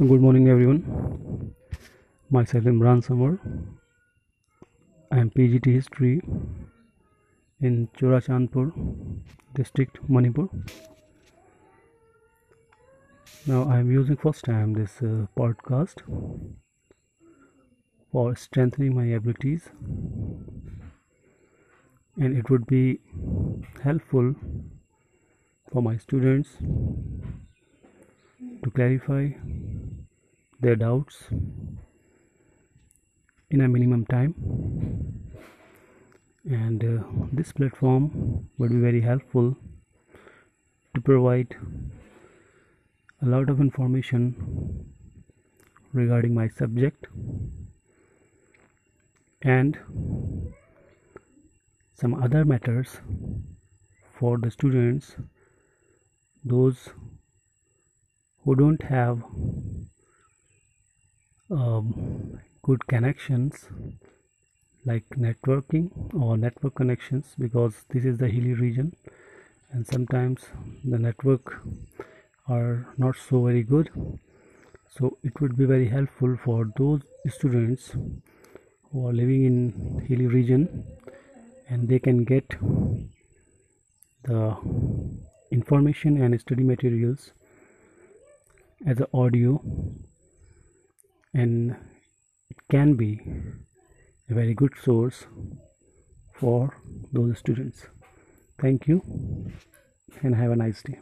Good morning, everyone. Myself Imran Samar. I am PGT History in Churachandpur district, Manipur. Now, I am using first time this uh, podcast for strengthening my abilities, and it would be helpful for my students to clarify their doubts in a minimum time. And uh, this platform would be very helpful to provide a lot of information regarding my subject and some other matters for the students those who don't have um, good connections like networking or network connections because this is the hilly region and sometimes the network are not so very good. So it would be very helpful for those students who are living in hilly region and they can get the information and study materials as an audio and it can be a very good source for those students. Thank you and have a nice day